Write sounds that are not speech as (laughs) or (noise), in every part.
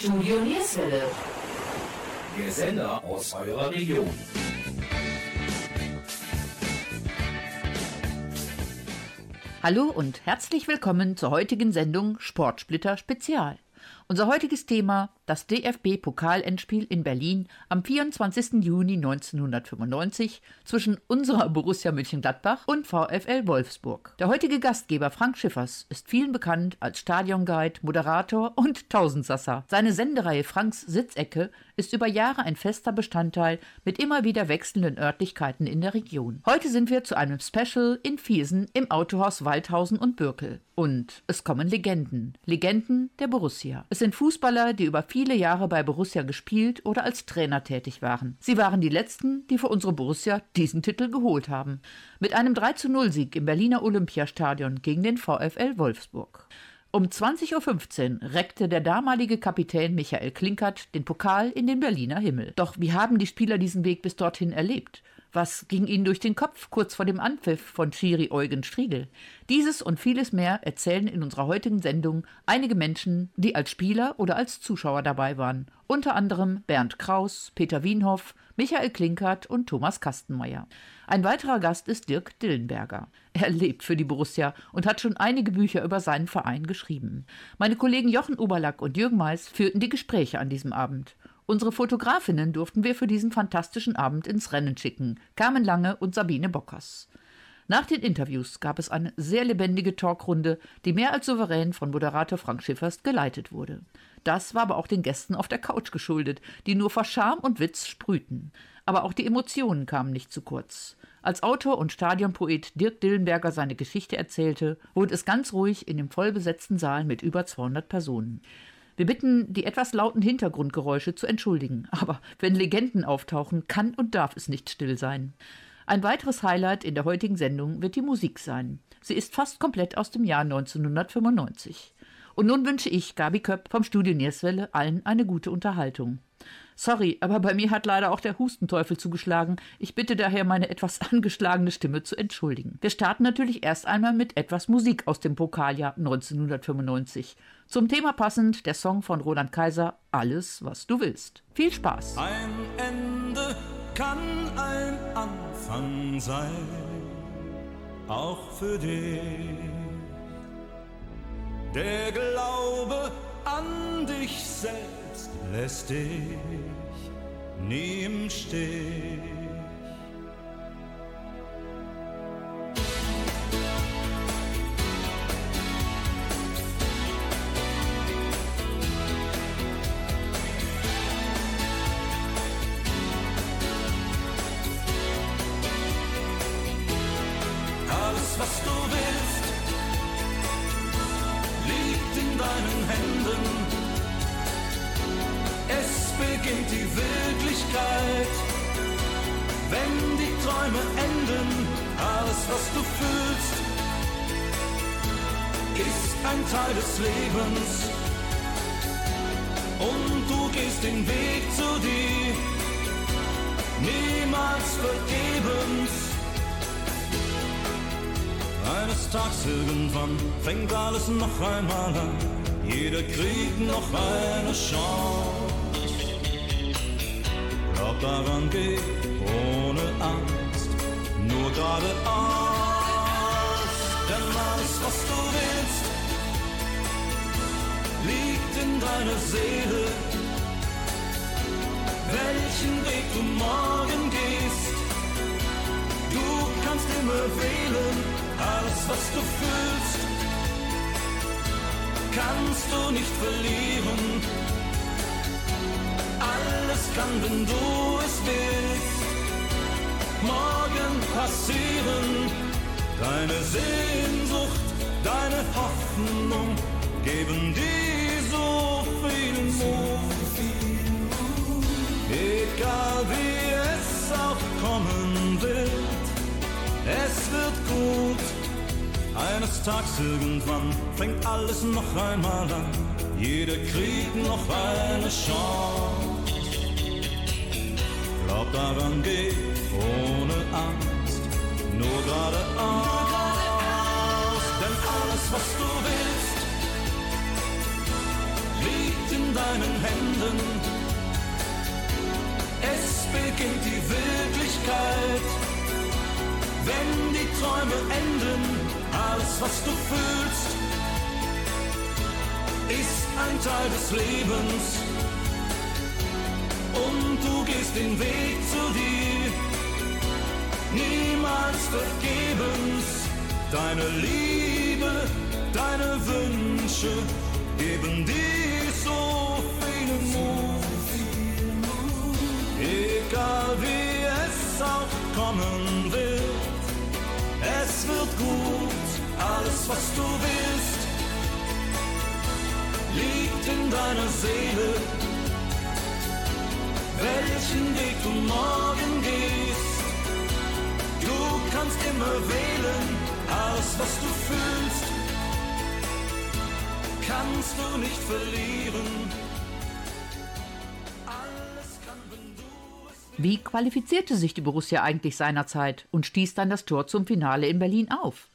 Studio Nierswelle. Der Sender aus eurer Region. Hallo und herzlich willkommen zur heutigen Sendung Sportsplitter Spezial. Unser heutiges Thema das DFB-Pokalendspiel in Berlin am 24. Juni 1995 zwischen unserer Borussia Mönchengladbach und VfL Wolfsburg. Der heutige Gastgeber Frank Schiffers ist vielen bekannt als Stadionguide, Moderator und Tausendsasser. Seine Sendereihe Franks Sitzecke ist über Jahre ein fester Bestandteil mit immer wieder wechselnden Örtlichkeiten in der Region. Heute sind wir zu einem Special in Viersen im Autohaus Waldhausen und Bürkel. Und es kommen Legenden. Legenden der Borussia. Es sind Fußballer, die über viele Jahre bei Borussia gespielt oder als Trainer tätig waren. Sie waren die letzten, die für unsere Borussia diesen Titel geholt haben. Mit einem 3-0 Sieg im Berliner Olympiastadion gegen den VfL Wolfsburg. Um 20.15 Uhr reckte der damalige Kapitän Michael Klinkert den Pokal in den Berliner Himmel. Doch wie haben die Spieler diesen Weg bis dorthin erlebt? Was ging ihnen durch den Kopf kurz vor dem Anpfiff von Schiri Eugen Striegel? Dieses und vieles mehr erzählen in unserer heutigen Sendung einige Menschen, die als Spieler oder als Zuschauer dabei waren. Unter anderem Bernd Kraus, Peter Wienhoff, Michael Klinkert und Thomas Kastenmeier. Ein weiterer Gast ist Dirk Dillenberger. Er lebt für die Borussia und hat schon einige Bücher über seinen Verein geschrieben. Meine Kollegen Jochen Oberlack und Jürgen Mais führten die Gespräche an diesem Abend. Unsere Fotografinnen durften wir für diesen fantastischen Abend ins Rennen schicken, Carmen Lange und Sabine Bockers. Nach den Interviews gab es eine sehr lebendige Talkrunde, die mehr als souverän von Moderator Frank Schiffers geleitet wurde. Das war aber auch den Gästen auf der Couch geschuldet, die nur vor Charme und Witz sprühten. Aber auch die Emotionen kamen nicht zu kurz. Als Autor und Stadionpoet Dirk Dillenberger seine Geschichte erzählte, wurde es ganz ruhig in dem vollbesetzten Saal mit über 200 Personen. Wir bitten, die etwas lauten Hintergrundgeräusche zu entschuldigen, aber wenn Legenden auftauchen, kann und darf es nicht still sein. Ein weiteres Highlight in der heutigen Sendung wird die Musik sein. Sie ist fast komplett aus dem Jahr 1995. Und nun wünsche ich, Gabi Köpp vom Studio Nierswelle, allen eine gute Unterhaltung. Sorry, aber bei mir hat leider auch der Hustenteufel zugeschlagen. Ich bitte daher, meine etwas (laughs) angeschlagene Stimme zu entschuldigen. Wir starten natürlich erst einmal mit etwas Musik aus dem Pokaljahr 1995. Zum Thema passend der Song von Roland Kaiser Alles, was du willst. Viel Spaß! Ein Ende kann ein Anfang sein, auch für dich. Der Glaube an dich selbst lässt dich nie im Stich. Die Wirklichkeit, wenn die Träume enden. Alles, was du fühlst, ist ein Teil des Lebens. Und du gehst den Weg zu dir, niemals vergebens. Eines Tages irgendwann fängt alles noch einmal an. Jeder kriegt noch eine Chance. Daran, geh ohne Angst, nur geradeaus. Denn alles, was du willst, liegt in deiner Seele. Welchen Weg du morgen gehst, du kannst immer wählen. Alles, was du fühlst, kannst du nicht verlieren. Alles kann, wenn du es willst, morgen passieren. Deine Sehnsucht, deine Hoffnung geben dir so viel Mut. Egal wie es auch kommen wird. Es wird gut. Eines Tages irgendwann fängt alles noch einmal an. Jeder kriegt noch eine Chance. Glaub daran, geh ohne Angst, nur geradeaus. Denn alles, was du willst, liegt in deinen Händen. Es beginnt die Wirklichkeit. Wenn die Träume enden, alles was du fühlst, ist ein Teil des Lebens. Du gehst den Weg zu dir, niemals vergebens. Deine Liebe, deine Wünsche geben dir so viel Mut. Egal wie es auch kommen wird, es wird gut, alles was du willst liegt in deiner Seele. Welchen Weg du morgen gehst, du kannst immer wählen, alles was du fühlst, kannst du nicht verlieren. Wie qualifizierte sich die Borussia eigentlich seinerzeit und stieß dann das Tor zum Finale in Berlin auf?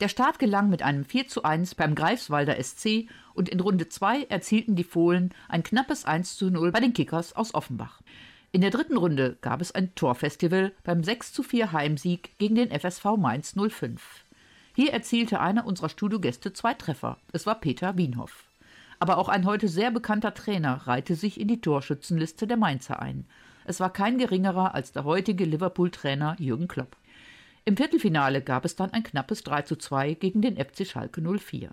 Der Start gelang mit einem 4 zu 1 beim Greifswalder SC und in Runde 2 erzielten die Fohlen ein knappes 1 zu 0 bei den Kickers aus Offenbach. In der dritten Runde gab es ein Torfestival beim 6 zu 4 Heimsieg gegen den FSV Mainz 05. Hier erzielte einer unserer Studiogäste zwei Treffer. Es war Peter Wienhoff. Aber auch ein heute sehr bekannter Trainer reihte sich in die Torschützenliste der Mainzer ein. Es war kein geringerer als der heutige Liverpool-Trainer Jürgen Klopp. Im Viertelfinale gab es dann ein knappes 3 zu 2 gegen den FC Schalke 04.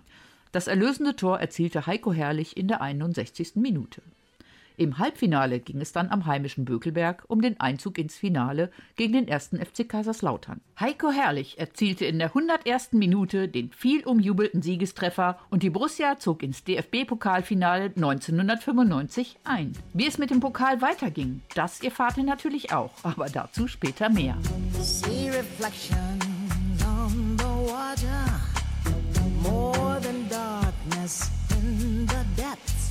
Das erlösende Tor erzielte Heiko Herrlich in der 61. Minute. Im Halbfinale ging es dann am heimischen Bökelberg um den Einzug ins Finale gegen den ersten FC Kaiserslautern. Heiko Herrlich erzielte in der 101. Minute den viel umjubelten Siegestreffer und die Borussia zog ins DFB-Pokalfinale 1995 ein. Wie es mit dem Pokal weiterging, das erfahrt ihr natürlich auch, aber dazu später mehr. See reflections on the water, more than darkness in the depths.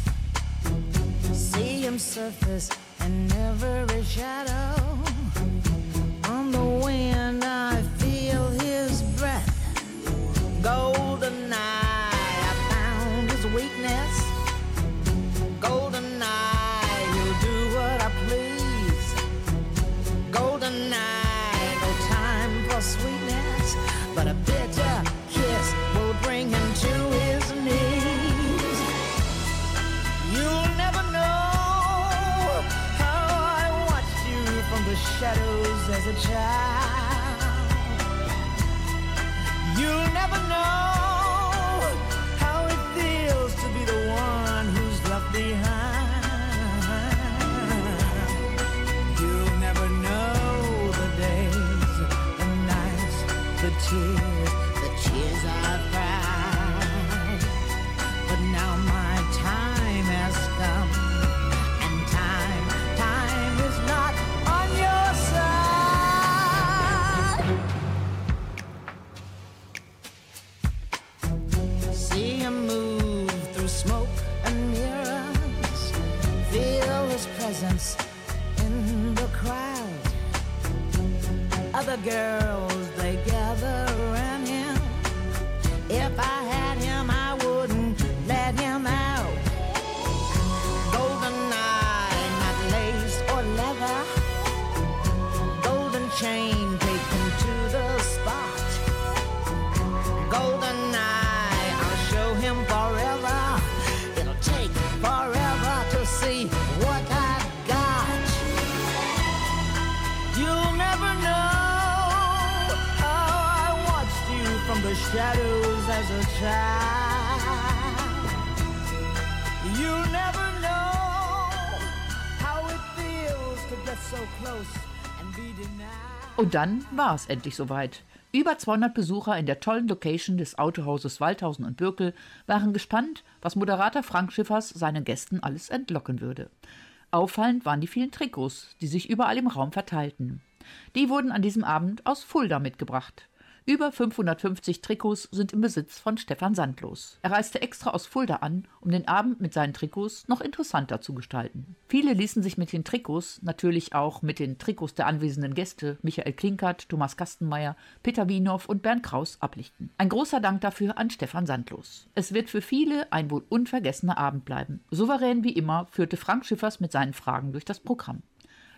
Surface in every shadow. On the wind, I feel his breath. Shadows as a child. You'll never know Dann war es endlich soweit. Über 200 Besucher in der tollen Location des Autohauses Waldhausen und Bürkel waren gespannt, was Moderator Frank Schiffers seinen Gästen alles entlocken würde. Auffallend waren die vielen Trikots, die sich überall im Raum verteilten. Die wurden an diesem Abend aus Fulda mitgebracht. Über 550 Trikots sind im Besitz von Stefan Sandlos. Er reiste extra aus Fulda an, um den Abend mit seinen Trikots noch interessanter zu gestalten. Viele ließen sich mit den Trikots, natürlich auch mit den Trikots der anwesenden Gäste, Michael Klinkert, Thomas Kastenmeier, Peter Wienhoff und Bernd Kraus, ablichten. Ein großer Dank dafür an Stefan Sandlos. Es wird für viele ein wohl unvergessener Abend bleiben. Souverän wie immer führte Frank Schiffers mit seinen Fragen durch das Programm.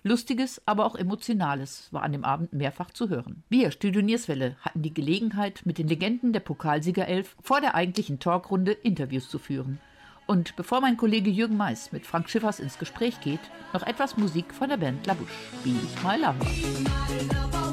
Lustiges, aber auch Emotionales war an dem Abend mehrfach zu hören. Wir, Studio Nierswelle, hatten die Gelegenheit, mit den Legenden der Pokalsiegerelf vor der eigentlichen Talkrunde Interviews zu führen. Und bevor mein Kollege Jürgen Mais mit Frank Schiffers ins Gespräch geht, noch etwas Musik von der Band La Bouche. Be My Lover.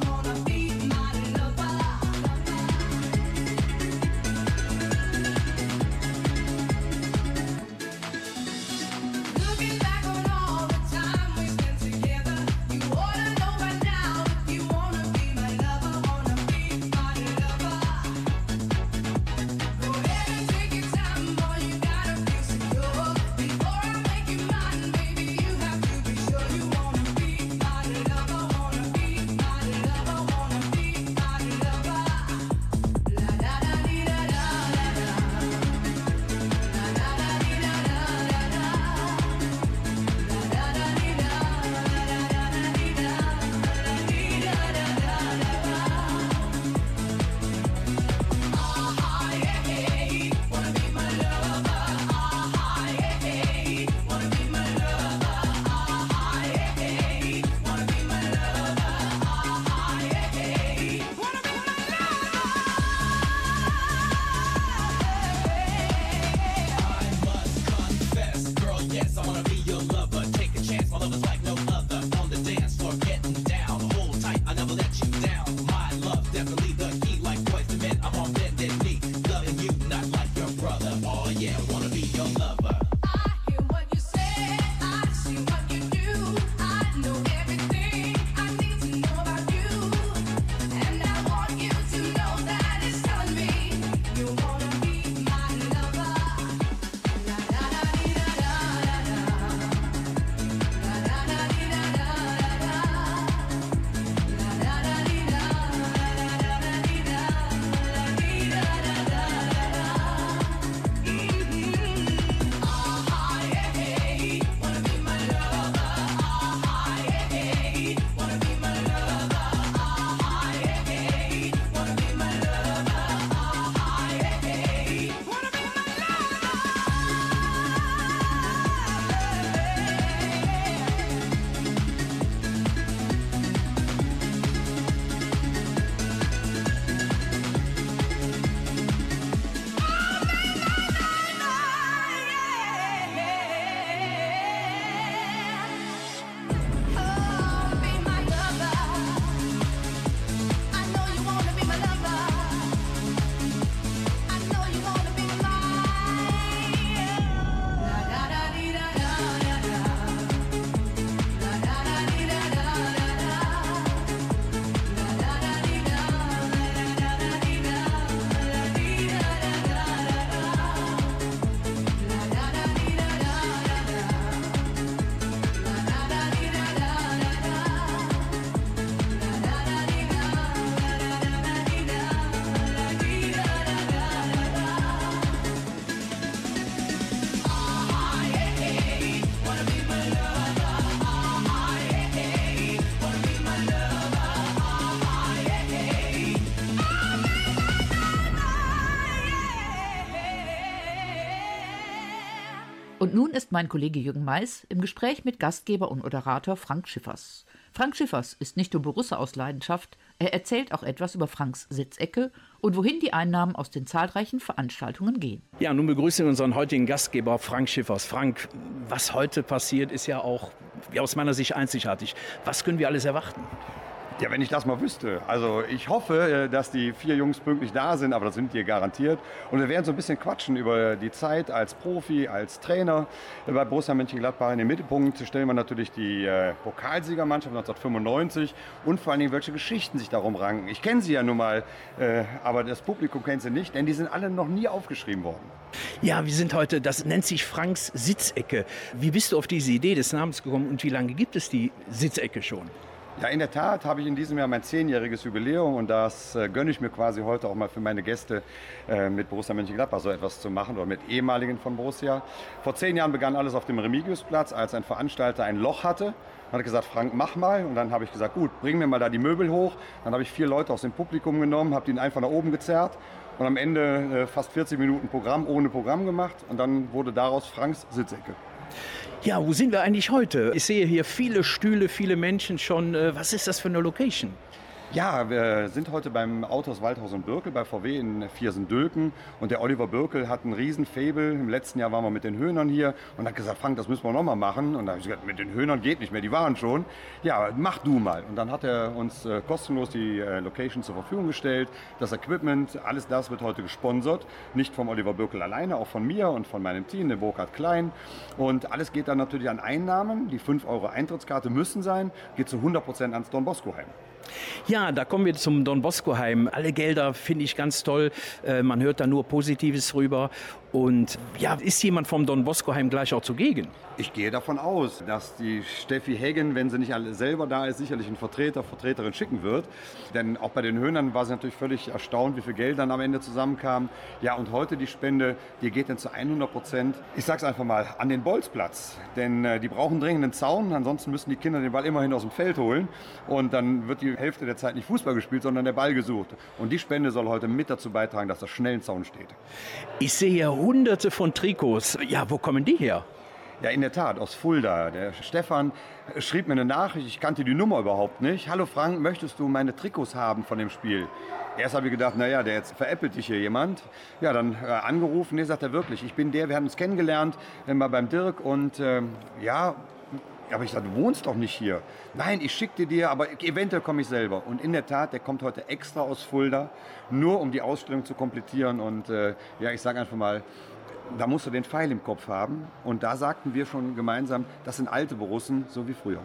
I Und nun ist mein Kollege Jürgen Mais im Gespräch mit Gastgeber und Moderator Frank Schiffers. Frank Schiffers ist nicht nur Borussia aus Leidenschaft, er erzählt auch etwas über Franks Sitzecke und wohin die Einnahmen aus den zahlreichen Veranstaltungen gehen. Ja, nun begrüßen wir unseren heutigen Gastgeber Frank Schiffers. Frank, was heute passiert, ist ja auch ja, aus meiner Sicht einzigartig. Was können wir alles erwarten? Ja, wenn ich das mal wüsste. Also ich hoffe, äh, dass die vier Jungs pünktlich da sind, aber das sind die garantiert. Und wir werden so ein bisschen quatschen über die Zeit als Profi, als Trainer bei Borussia Mönchengladbach. In den Mittelpunkt stellen wir natürlich die äh, Pokalsiegermannschaft 1995 und vor allen Dingen, welche Geschichten sich darum ranken. Ich kenne sie ja nun mal, äh, aber das Publikum kennt sie nicht, denn die sind alle noch nie aufgeschrieben worden. Ja, wir sind heute, das nennt sich Franks Sitzecke. Wie bist du auf diese Idee des Namens gekommen und wie lange gibt es die Sitzecke schon? Ja, in der Tat habe ich in diesem Jahr mein zehnjähriges Jubiläum und das äh, gönne ich mir quasi heute auch mal für meine Gäste äh, mit Borussia Mönchengladbach so etwas zu machen oder mit ehemaligen von Borussia. Vor zehn Jahren begann alles auf dem Remigiusplatz, als ein Veranstalter ein Loch hatte. Hat gesagt, Frank, mach mal. Und dann habe ich gesagt, gut, bring mir mal da die Möbel hoch. Dann habe ich vier Leute aus dem Publikum genommen, habe die einfach nach oben gezerrt und am Ende äh, fast 40 Minuten Programm ohne Programm gemacht. Und dann wurde daraus Franks Sitzecke. Ja, wo sind wir eigentlich heute? Ich sehe hier viele Stühle, viele Menschen schon. Äh, Was ist das für eine Location? Ja, wir sind heute beim Autos Waldhaus und Birkel bei VW in Viersen-Dülken. Und der Oliver Birkel hat einen riesen Fable. Im letzten Jahr waren wir mit den Höhnern hier und hat gesagt, Frank, das müssen wir nochmal machen. Und da habe ich gesagt, mit den Höhnern geht nicht mehr, die waren schon. Ja, mach du mal. Und dann hat er uns äh, kostenlos die äh, Location zur Verfügung gestellt. Das Equipment, alles das wird heute gesponsert. Nicht vom Oliver Birkel alleine, auch von mir und von meinem Team, dem Burkhard Klein. Und alles geht dann natürlich an Einnahmen. Die 5 Euro Eintrittskarte müssen sein, geht zu 100 Prozent ans Don Bosco Heim. Ja, da kommen wir zum Don Bosco Heim. Alle Gelder finde ich ganz toll. Äh, man hört da nur Positives rüber. Und ja, ist jemand vom Don Bosco Heim gleich auch zugegen? Ich gehe davon aus, dass die Steffi Heggen, wenn sie nicht alle selber da ist, sicherlich einen Vertreter, Vertreterin schicken wird. Denn auch bei den Höhnern war sie natürlich völlig erstaunt, wie viel Geld dann am Ende zusammenkam. Ja, und heute die Spende, die geht dann zu 100 Prozent, ich sag's einfach mal, an den Bolzplatz. Denn äh, die brauchen dringend einen Zaun, ansonsten müssen die Kinder den Ball immerhin aus dem Feld holen. Und dann wird die Hälfte der Zeit nicht Fußball gespielt, sondern der Ball gesucht. Und die Spende soll heute mit dazu beitragen, dass da schnell ein Zaun steht. Ich sehe ja hunderte von Trikots. Ja, wo kommen die her? Ja, in der Tat, aus Fulda. Der Stefan schrieb mir eine Nachricht, ich kannte die Nummer überhaupt nicht. Hallo Frank, möchtest du meine Trikots haben von dem Spiel? Erst habe ich gedacht, naja, der jetzt veräppelt dich hier jemand. Ja, dann äh, angerufen, nee, sagt er wirklich, ich bin der, wir haben uns kennengelernt, äh, mal beim Dirk und ähm, ja, aber ich sagte, du wohnst doch nicht hier. Nein, ich schicke dir, aber eventuell komme ich selber. Und in der Tat, der kommt heute extra aus Fulda, nur um die Ausstellung zu komplettieren. Und äh, ja, ich sage einfach mal, da musst du den Pfeil im Kopf haben. Und da sagten wir schon gemeinsam, das sind alte Borussen, so wie früher.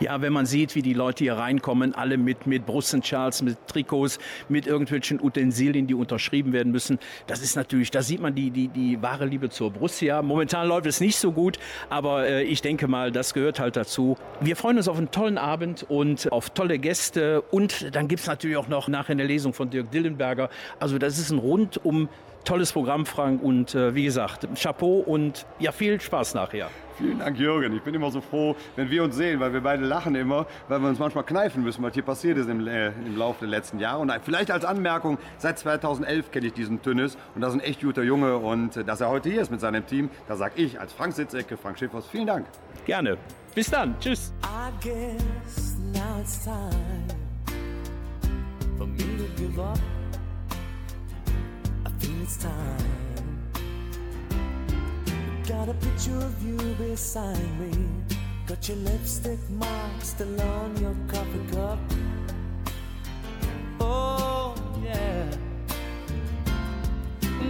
Ja, wenn man sieht, wie die Leute hier reinkommen, alle mit, mit Brustschals, mit Trikots, mit irgendwelchen Utensilien, die unterschrieben werden müssen, das ist natürlich, da sieht man die, die, die wahre Liebe zur Borussia. Momentan läuft es nicht so gut, aber äh, ich denke mal, das gehört halt dazu. Wir freuen uns auf einen tollen Abend und auf tolle Gäste und dann gibt es natürlich auch noch nachher eine Lesung von Dirk Dillenberger. Also das ist ein rundum tolles Programm, Frank, und äh, wie gesagt, Chapeau und ja, viel Spaß nachher. Vielen Dank, Jürgen. Ich bin immer so froh, wenn wir uns sehen, weil wir beide lachen immer, weil wir uns manchmal kneifen müssen, was hier passiert ist im, äh, im Laufe der letzten Jahre. Und vielleicht als Anmerkung, seit 2011 kenne ich diesen Tünnes und das ist ein echt guter Junge. Und äh, dass er heute hier ist mit seinem Team, da sage ich als Frank Sitzecke, Frank Schiffers, vielen Dank. Gerne. Bis dann. Tschüss. I guess now it's time for me to give up. Feel it's time. Got a picture of you beside me. Got your lipstick mark still on your coffee cup. Oh, yeah.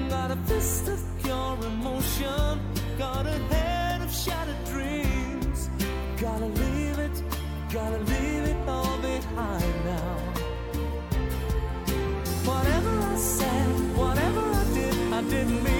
Got a fist of pure emotion. Got a head of shattered dreams. Gotta leave it, gotta leave it all behind now. Whatever I said, I didn't mean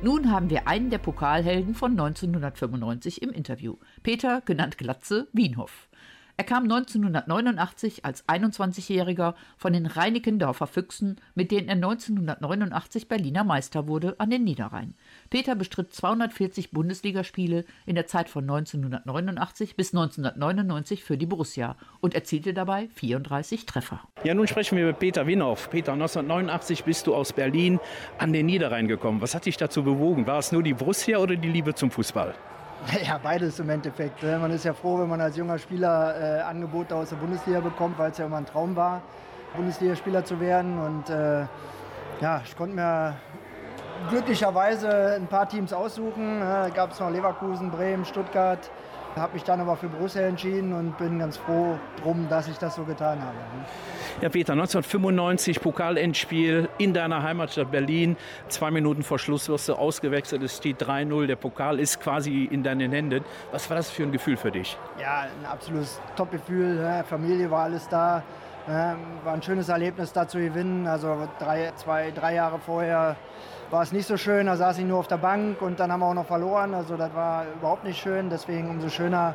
Und nun haben wir einen der Pokalhelden von 1995 im Interview. Peter, genannt Glatze, Wienhoff. Er kam 1989 als 21-Jähriger von den Reinickendorfer Füchsen, mit denen er 1989 Berliner Meister wurde, an den Niederrhein. Peter bestritt 240 Bundesligaspiele in der Zeit von 1989 bis 1999 für die Borussia und erzielte dabei 34 Treffer. Ja, nun sprechen wir mit Peter Winhoff. Peter, 1989 bist du aus Berlin an den Niederrhein gekommen. Was hat dich dazu bewogen? War es nur die Borussia oder die Liebe zum Fußball? (laughs) Ja, beides im Endeffekt. ne? Man ist ja froh, wenn man als junger Spieler äh, Angebote aus der Bundesliga bekommt, weil es ja immer ein Traum war, Bundesligaspieler zu werden. Und äh, ja, ich konnte mir glücklicherweise ein paar Teams aussuchen. Da gab es noch Leverkusen, Bremen, Stuttgart. Habe mich dann aber für Borussia entschieden und bin ganz froh drum, dass ich das so getan habe. Ja, Peter, 1995 Pokalendspiel in deiner Heimatstadt Berlin. Zwei Minuten vor Schluss wirst du ausgewechselt. Es steht 3-0. Der Pokal ist quasi in deinen Händen. Was war das für ein Gefühl für dich? Ja, ein absolutes Top-Gefühl. ne? Familie war alles da. ne? War ein schönes Erlebnis, da zu gewinnen. Also drei, zwei, drei Jahre vorher war es nicht so schön. Da saß ich nur auf der Bank und dann haben wir auch noch verloren. Also das war überhaupt nicht schön. Deswegen umso schöner,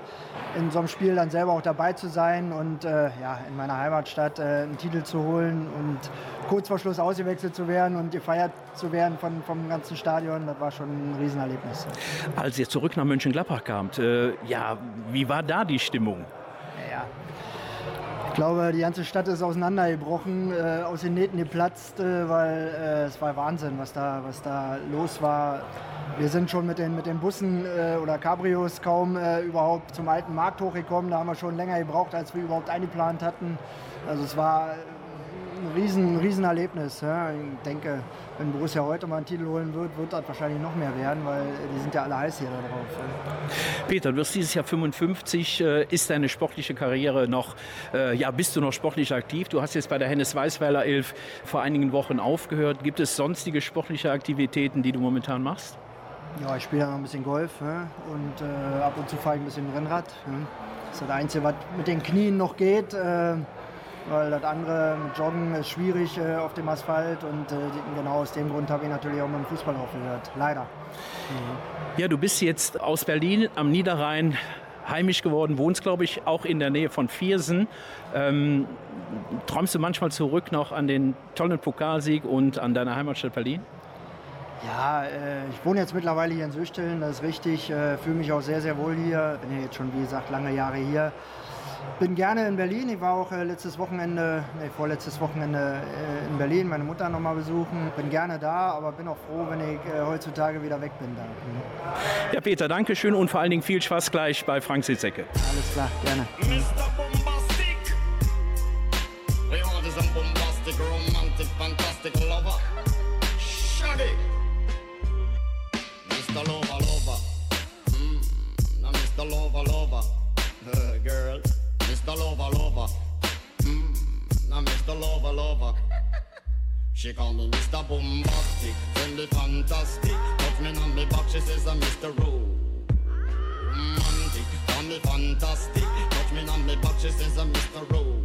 in so einem Spiel dann selber auch dabei zu sein und äh, ja, in meiner Heimatstadt äh, einen Titel zu holen und kurz vor Schluss ausgewechselt zu werden und gefeiert zu werden von, vom ganzen Stadion. Das war schon ein Riesenerlebnis. Als ihr zurück nach Mönchengladbach kamt, äh, ja, wie war da die Stimmung? Ja. Ich glaube, die ganze Stadt ist auseinandergebrochen, äh, aus den Nähten geplatzt, äh, weil äh, es war Wahnsinn, was da, was da los war. Wir sind schon mit den, mit den Bussen äh, oder Cabrios kaum äh, überhaupt zum alten Markt hochgekommen. Da haben wir schon länger gebraucht, als wir überhaupt eingeplant hatten. Also es war ein riesen, riesen Erlebnis. Ja. Ich denke, wenn Borussia heute mal einen Titel holen wird, wird das wahrscheinlich noch mehr werden, weil die sind ja alle heiß hier da drauf. Ja. Peter, du wirst dieses Jahr 55. Äh, ist deine sportliche Karriere noch, äh, ja, bist du noch sportlich aktiv? Du hast jetzt bei der Hennes Weißweiler 11 vor einigen Wochen aufgehört. Gibt es sonstige sportliche Aktivitäten, die du momentan machst? Ja, ich spiele ja noch ein bisschen Golf ja, und äh, ab und zu fahre ich ein bisschen Rennrad. Ja. Das ist das Einzige, was mit den Knien noch geht, äh, weil das andere Joggen ist schwierig äh, auf dem Asphalt und äh, genau aus dem Grund habe ich natürlich auch mit dem Fußball aufgehört. Leider. Ja, du bist jetzt aus Berlin am Niederrhein heimisch geworden, wohnst, glaube ich, auch in der Nähe von Viersen. Ähm, träumst du manchmal zurück noch an den tollen Pokalsieg und an deine Heimatstadt Berlin? Ja, äh, ich wohne jetzt mittlerweile hier in Söchteln, das ist richtig. Äh, Fühle mich auch sehr, sehr wohl hier. Bin ja jetzt schon, wie gesagt, lange Jahre hier. Bin gerne in Berlin. Ich war auch äh, letztes Wochenende, nee, vorletztes Wochenende äh, in Berlin, meine Mutter noch mal besuchen. Bin gerne da, aber bin auch froh, wenn ich äh, heutzutage wieder weg bin. Da. Mhm. Ja, Peter, danke schön und vor allen Dingen viel Spaß gleich bei Frank Sitzecke. Alles klar, gerne. Mr. Bombastic. We want is a bombastic, romantic, fantastic lover. Shaggy. Mr. Lover, lover. Mm, Mr. Lover, lover. Mr. Lover, lover. Mm, now Mr. Lover, lover. She call me Mr. Bombastic, friendly, fantastic. Touch me on me back, she says I'm Mr. Romantic. Call me fantastic. Touch me on me back, she says I'm Mr. Rose.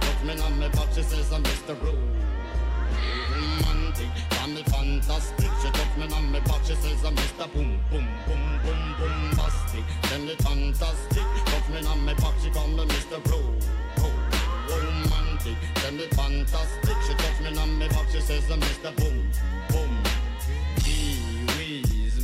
Me on my back, she says I'm Mr. Romantic, and me fantastic. She touch me on my back, she says I'm Mr. Boom, boom, boom, boom, boom, bastic. Then me fantastic, touch me on my back, she call me Mr. Ro, romantic. Then me fantastic, she touch me on my back, she says I'm Mr. Boom, boom.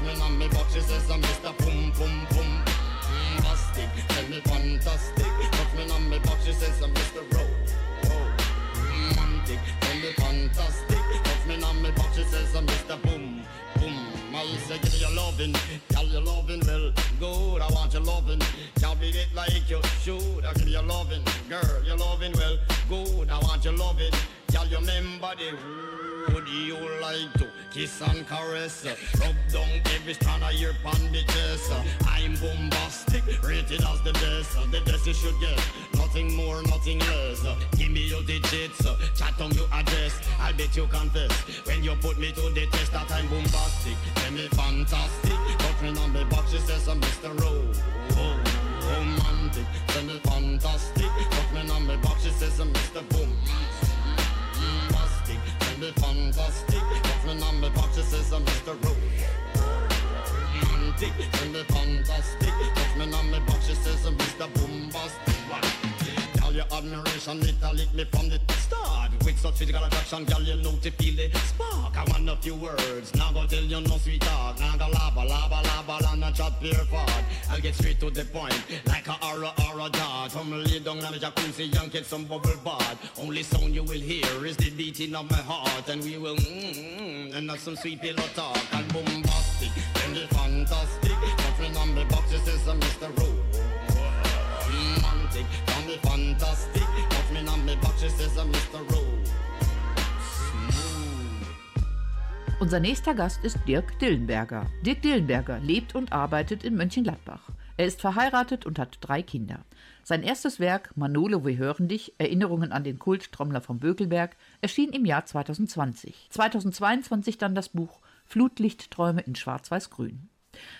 Me on me back, she says I'm Mr. Pum Pum Pum. Fantastic and the fantastic. Touch me on me back, she says I'm Mr. Ro. Romantic and the fantastic. Touch me on me back, she says uh, I'm Mr. Boom Boom. I say give me your loving, tell your loving well good. I want your loving, can't it like you should. I give me loving, girl, your loving well good. I want your loving, tell your remember the would you like to kiss and caress? Rub down every strand of your pan. I'm bombastic, rated as the best. The best you should get, nothing more, nothing less. Give me your digits, chat on your address. I'll bet you confess when you put me to the test that I'm bombastic. Tell me fantastic, me on the box, she says I'm Mr. Ro. Oh, romantic, tell me fantastic, me on the box, she says I'm Mr. Boom. Fantastic, tell me fantastic, touch me on the box, she says I'm Mr. Ro. Romantic, tell me fantastic, touch me on the box, she says I'm Mr. Bombastic. Your admiration, it a me from the start. With such physical attraction, girl, you know to feel the spark. I want a few words, now go tell you no sweet talk. Now go laba, and a chat pure fart. I'll get straight to the point, like a aura, aura dart. Come lay down on the jacuzzi and get some bubble bath. Only sound you will hear is the beating of my heart, and we will mmm, and have some sweet pillow talk and bombastic, and the fantastic. Nothing on the box, it says I'm Mr. Rowe fantastic. Touch me on me back, she says I'm Mr. Rowe. Unser nächster Gast ist Dirk Dillenberger. Dirk Dillenberger lebt und arbeitet in Mönchengladbach. Er ist verheiratet und hat drei Kinder. Sein erstes Werk, Manolo, wir hören dich, Erinnerungen an den Kulttrommler vom Bökelberg, erschien im Jahr 2020. 2022 dann das Buch Flutlichtträume in Schwarz-Weiß-Grün.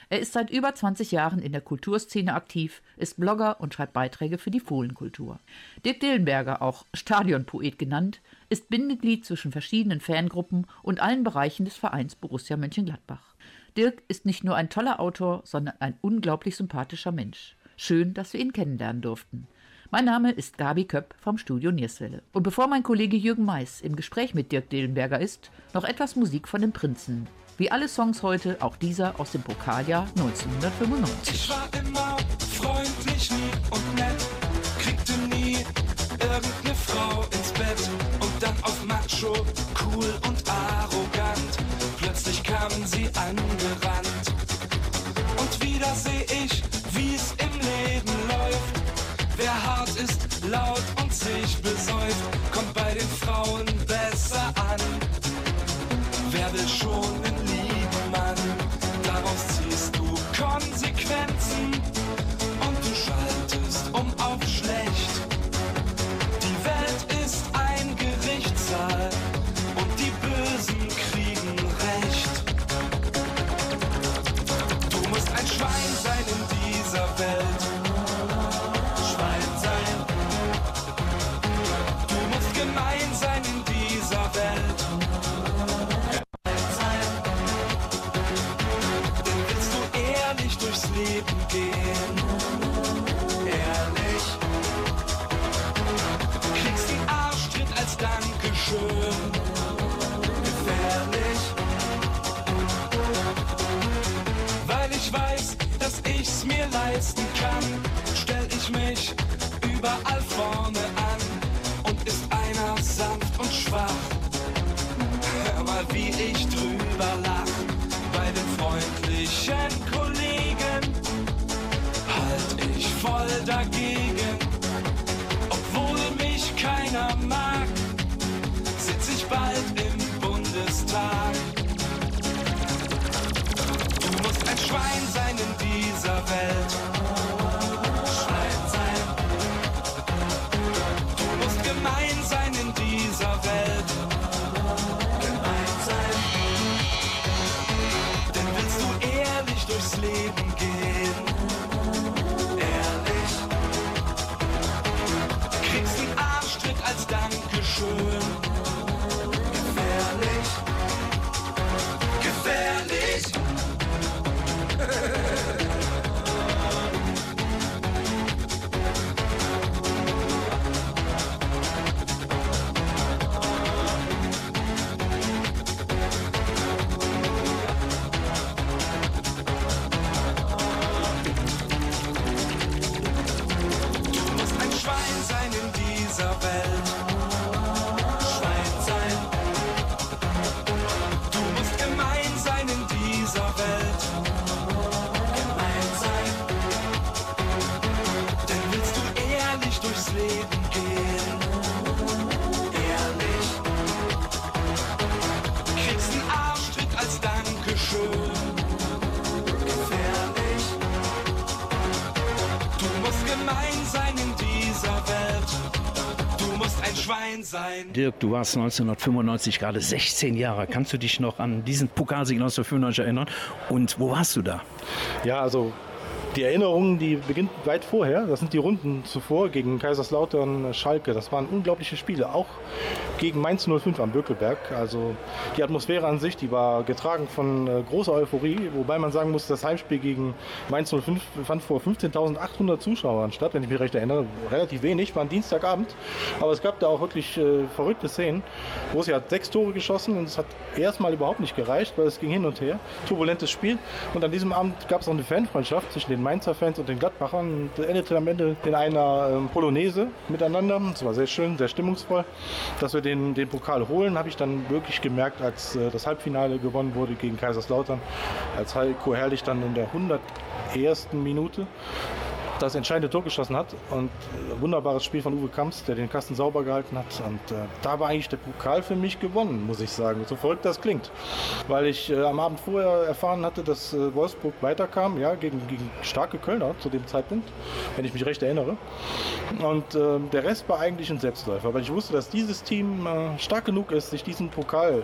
Er ist seit über 20 Jahren in der Kulturszene aktiv, ist Blogger und schreibt Beiträge für die Fohlenkultur. Dirk Dillenberger, auch Stadionpoet genannt, ist Bindeglied zwischen verschiedenen Fangruppen und allen Bereichen des Vereins Borussia Mönchengladbach. Dirk ist nicht nur ein toller Autor, sondern ein unglaublich sympathischer Mensch. Schön, dass wir ihn kennenlernen durften. Mein Name ist Gabi Köpp vom Studio Nierswelle. Und bevor mein Kollege Jürgen Mais im Gespräch mit Dirk Dillenberger ist, noch etwas Musik von den Prinzen. Wie alle Songs heute, auch dieser aus dem Pokaljahr 1995. Ich war immer freundlich, lieb und nett, kriegte nie irgendeine Frau ins Bett und dann auf Macho, cool und arrogant. Plötzlich kamen sie angerannt und wieder seh ich, wie's im Leben läuft. Wer hart ist, laut und sich besäuft, kommt bei den Frauen besser an. Wer will schon Mann? Daraus ziehst du Konsequenzen deep within. Welt. Sein. Dirk, du warst 1995 gerade 16 Jahre. Kannst du dich noch an diesen Pokalsieg 1995 erinnern? Und wo warst du da? Ja, also die Erinnerung, die beginnt weit vorher. Das sind die Runden zuvor gegen Kaiserslautern, Schalke. Das waren unglaubliche Spiele. Auch gegen Mainz 05 am Bökelberg. Also die Atmosphäre an sich, die war getragen von äh, großer Euphorie. Wobei man sagen muss, das Heimspiel gegen Mainz 05 fand vor 15.800 Zuschauern statt, wenn ich mich recht erinnere. Relativ wenig, war ein Dienstagabend. Aber es gab da auch wirklich äh, verrückte Szenen. Borussia hat sechs Tore geschossen und es hat erstmal überhaupt nicht gereicht, weil es ging hin und her. Turbulentes Spiel. Und an diesem Abend gab es auch eine Fanfreundschaft zwischen den Mainzer Fans und den Gladbachern. Das endete am Ende in einer ähm, Polonaise miteinander. Es war sehr schön, sehr stimmungsvoll. Dass wir den, den Pokal holen, habe ich dann wirklich gemerkt, als äh, das Halbfinale gewonnen wurde gegen Kaiserslautern. Als Heiko Herrlich dann in der 101. Minute das entscheidende Tor geschossen hat und äh, wunderbares Spiel von Uwe Kamps, der den Kasten sauber gehalten hat und äh, da war eigentlich der Pokal für mich gewonnen, muss ich sagen. So verrückt das klingt, weil ich äh, am Abend vorher erfahren hatte, dass äh, Wolfsburg weiterkam, ja, gegen, gegen starke Kölner zu dem Zeitpunkt, wenn ich mich recht erinnere. Und äh, der Rest war eigentlich ein Selbstläufer, weil ich wusste, dass dieses Team äh, stark genug ist, sich diesen Pokal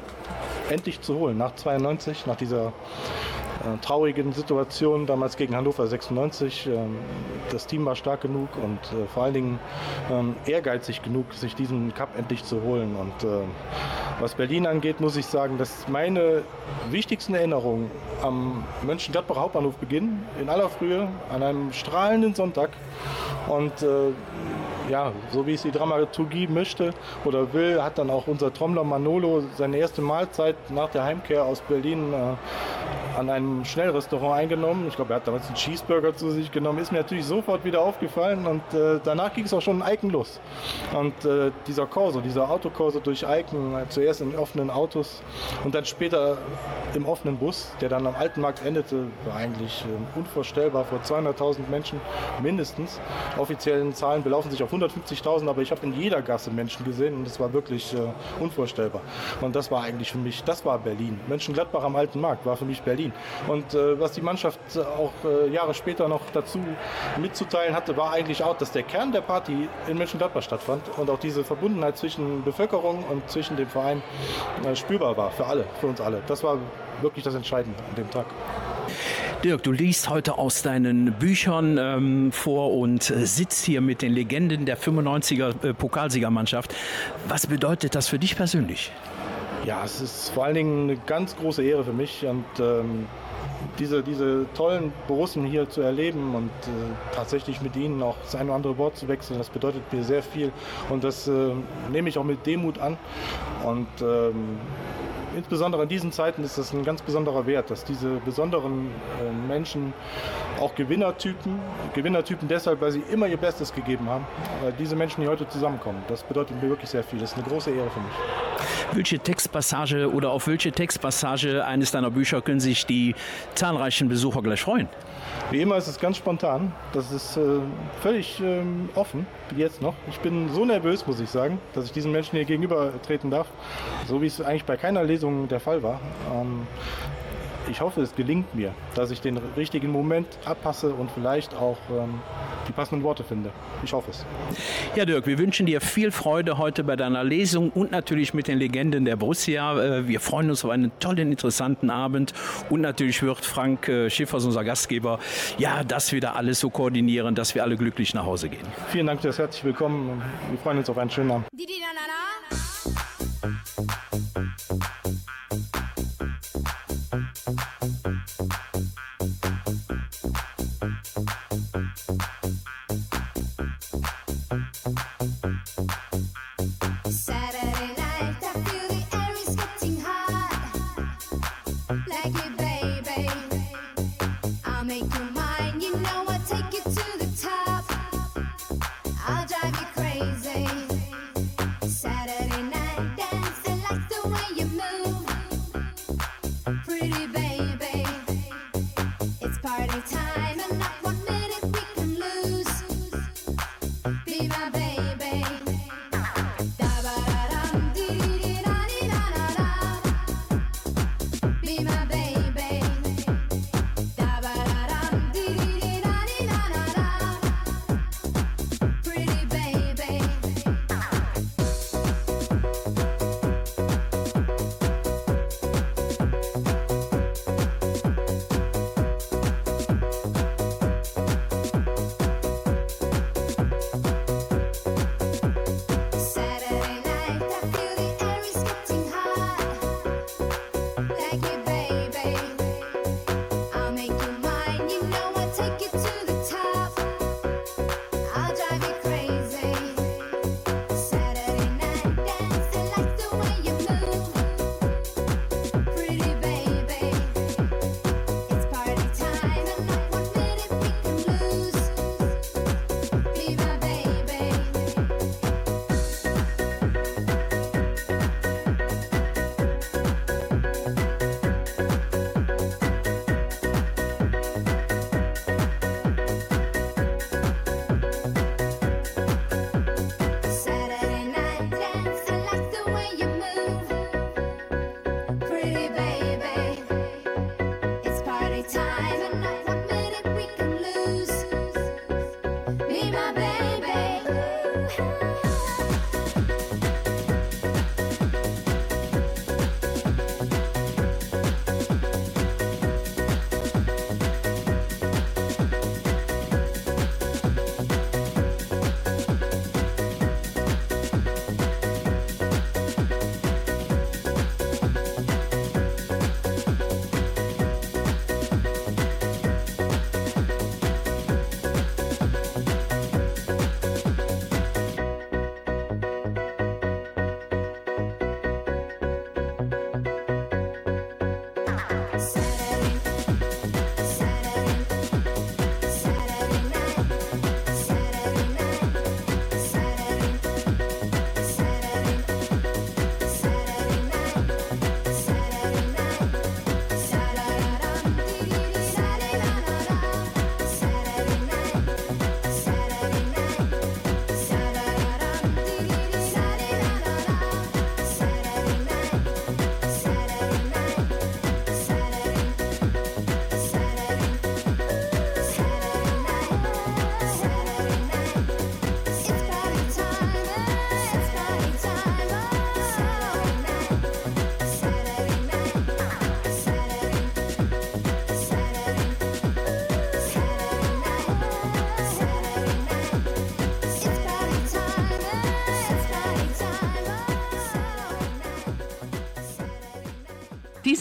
endlich zu holen, nach 92, nach dieser traurigen Situation damals gegen Hannover 96. Ähm, das Team war stark genug und äh, vor allen Dingen ähm, ehrgeizig genug, sich diesen Cup endlich zu holen. Und äh, was Berlin angeht, muss ich sagen, dass meine wichtigsten Erinnerungen am Mönchengladbacher Hauptbahnhof beginnen, in aller Frühe, an einem strahlenden Sonntag. Und äh, ja, so wie es die Dramaturgie möchte oder will, hat dann auch unser Trommler Manolo seine erste Mahlzeit nach der Heimkehr aus Berlin äh, an einem Schnellrestaurant eingenommen. Ich glaube, er hat damals einen Cheeseburger zu sich genommen. Ist mir natürlich sofort wieder aufgefallen und äh, danach ging es auch schon in Eiken los. Und äh, dieser Corso, dieser Autokorso durch Eiken, äh, zuerst in offenen Autos und dann später im offenen Bus, der dann am Alten Markt endete, war eigentlich äh, unvorstellbar vor 200.000 Menschen mindestens. Offiziellen Zahlen belaufen sich auf 150.000, aber ich habe in jeder Gasse Menschen gesehen und das war wirklich äh, unvorstellbar. Und das war eigentlich für mich, das war Berlin. Mönchengladbach am Alten Markt war für mich Berlin. Und äh, was die Mannschaft äh, auch äh, Jahre später noch dazu mitzuteilen hatte, war eigentlich auch, dass der Kern der Party in Mönchengladbach stattfand und auch diese Verbundenheit zwischen Bevölkerung und zwischen dem Verein äh, spürbar war für alle, für uns alle. Das war wirklich das Entscheidende an dem Tag. Dirk, du liest heute aus deinen Büchern ähm, vor und äh, sitzt hier mit den Legenden der 95er äh, Pokalsiegermannschaft. Was bedeutet das für dich persönlich? Ja, es ist vor allen Dingen eine ganz große Ehre für mich und ähm, diese, diese tollen Borussen hier zu erleben und äh, tatsächlich mit ihnen auch das eine oder andere Wort zu wechseln, das bedeutet mir sehr viel und das äh, nehme ich auch mit Demut an und ähm, insbesondere in diesen Zeiten ist das ein ganz besonderer Wert, dass diese besonderen äh, Menschen, auch Gewinnertypen, Gewinnertypen deshalb, weil sie immer ihr Bestes gegeben haben, weil diese Menschen, die heute zusammenkommen, das bedeutet mir wirklich sehr viel. Das ist eine große Ehre für mich. Welche Textpassage oder auf welche Textpassage eines deiner Bücher können sich die zahlreichen Besucher gleich freuen? Wie immer ist es ganz spontan. Das ist äh, völlig ähm, offen, jetzt noch. Ich bin so nervös, muss ich sagen, dass ich diesen Menschen hier gegenüber treten darf. So wie es eigentlich bei keiner Lesung der Fall war. Ähm, ich hoffe, es gelingt mir, dass ich den richtigen Moment abpasse und vielleicht auch ähm, die passenden Worte finde. Ich hoffe es. Ja, Dirk, wir wünschen dir viel Freude heute bei deiner Lesung und natürlich mit den Legenden der Borussia. Äh, Wir freuen uns auf einen tollen, interessanten Abend und natürlich wird Frank äh, Schiffers, unser Gastgeber, ja, das wieder alles so koordinieren, dass wir alle glücklich nach Hause gehen. Vielen Dank, dass herzlich willkommen. Wir freuen uns auf einen schönen Abend.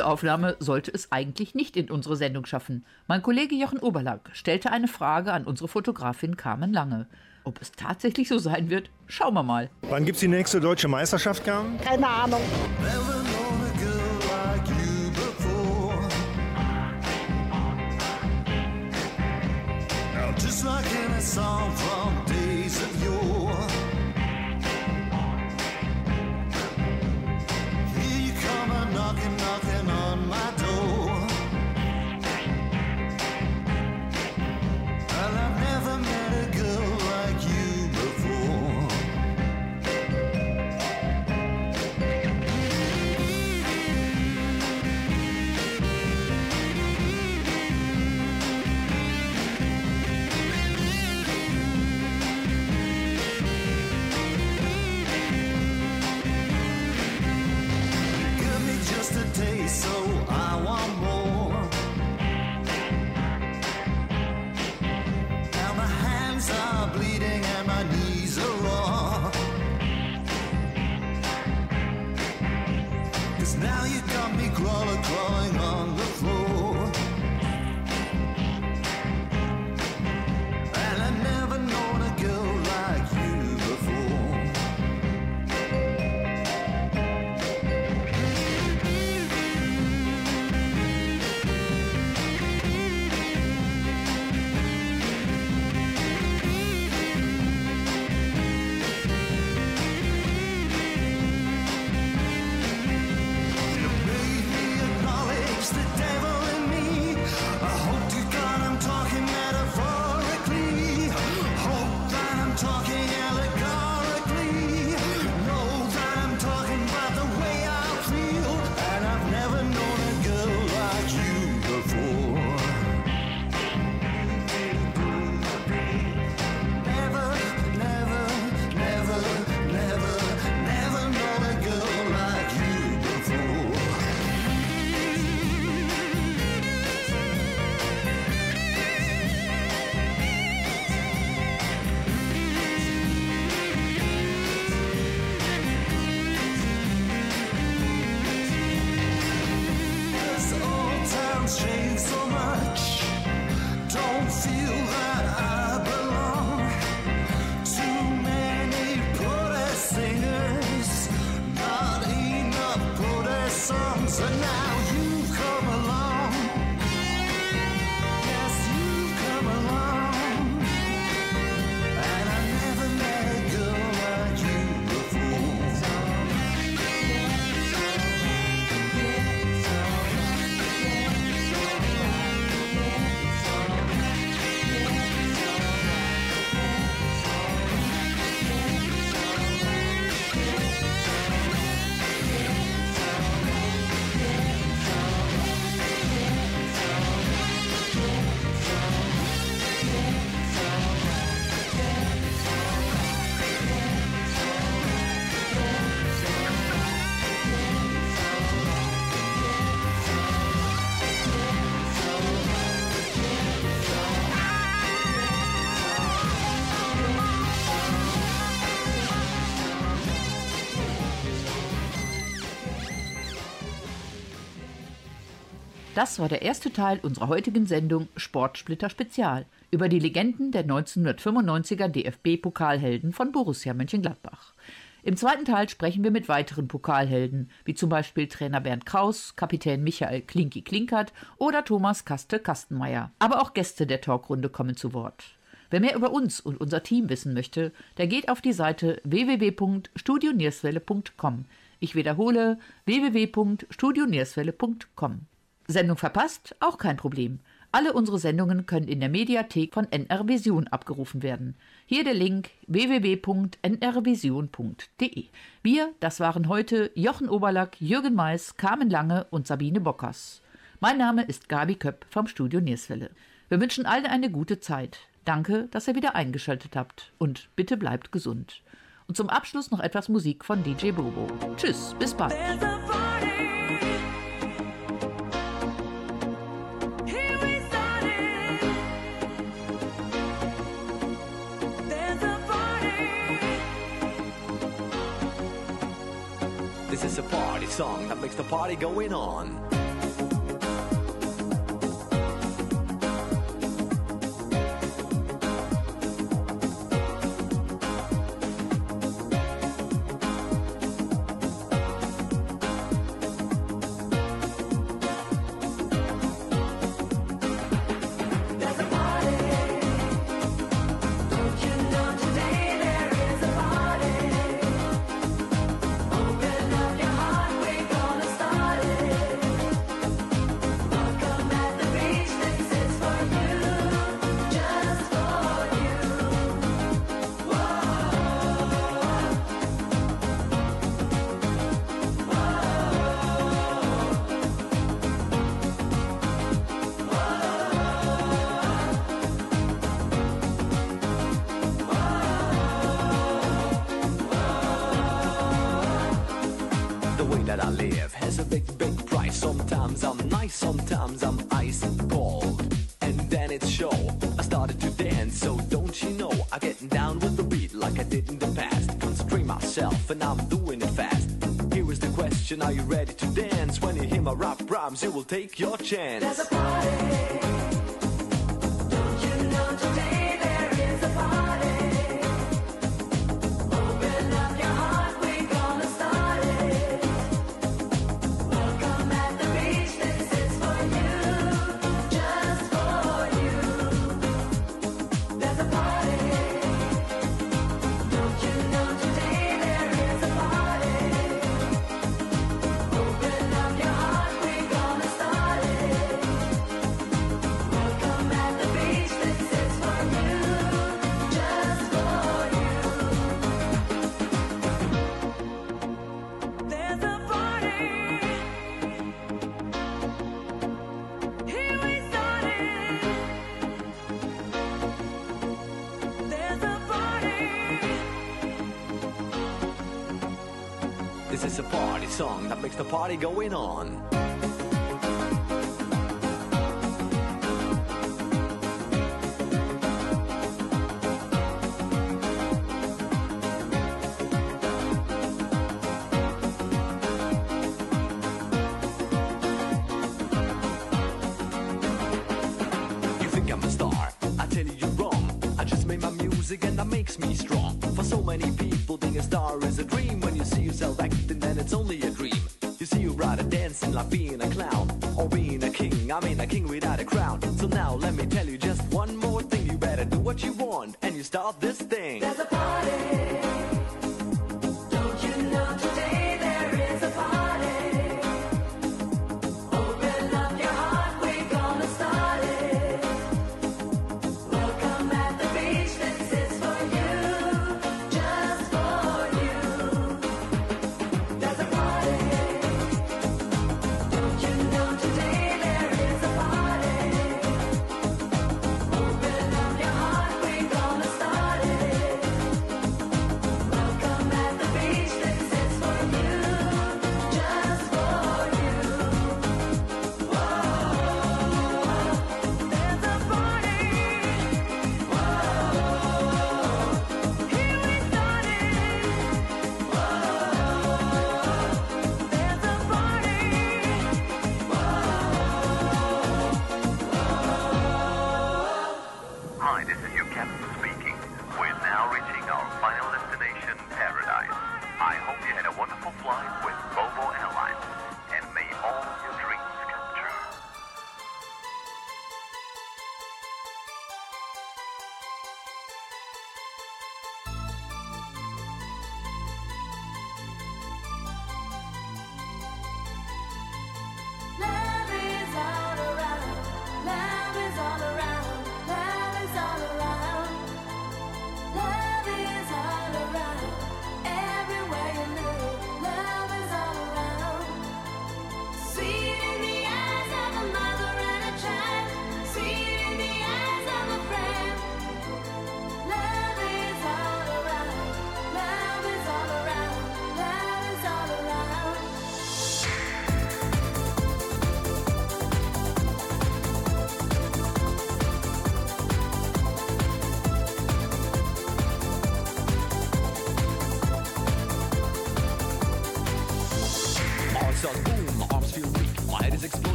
Diese Aufnahme sollte es eigentlich nicht in unsere Sendung schaffen. Mein Kollege Jochen Oberlack stellte eine Frage an unsere Fotografin Carmen Lange. Ob es tatsächlich so sein wird, schauen wir mal. Wann gibt es die nächste deutsche Meisterschaft, Carmen? Keine Ahnung. Just like in a song from days of yore. Das war der erste Teil unserer heutigen Sendung Sportsplitter Spezial über die Legenden der 1995er DFB-Pokalhelden von Borussia Mönchengladbach. Im zweiten Teil sprechen wir mit weiteren Pokalhelden, wie zum Beispiel Trainer Bernd Kraus, Kapitän Michael Klinki Klinkert oder Thomas Kaste Kastenmeier. Aber auch Gäste der Talkrunde kommen zu Wort. Wer mehr über uns und unser Team wissen möchte, der geht auf die Seite www.studionierswelle.com. Ich wiederhole www.studionierswelle.com. Sendung verpasst? Auch kein Problem. Alle unsere Sendungen können in der Mediathek von NR Vision abgerufen werden. Hier der Link www.nrvision.de. Wir, das waren heute Jochen Oberlack, Jürgen Mais, Carmen Lange und Sabine Bockers. Mein Name ist Gabi Köpp vom Studio Nierswelle. Wir wünschen allen eine gute Zeit. Danke, dass ihr wieder eingeschaltet habt und bitte bleibt gesund. Und zum Abschluss noch etwas Musik von DJ Bobo. Tschüss, bis bald. This is a party song that makes the party going on. And I'm doing it fast. Here is the question: Are you ready to dance? When you hear my rap rhymes, you will take your chance. There's a party. Song that makes the party going on.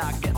and I get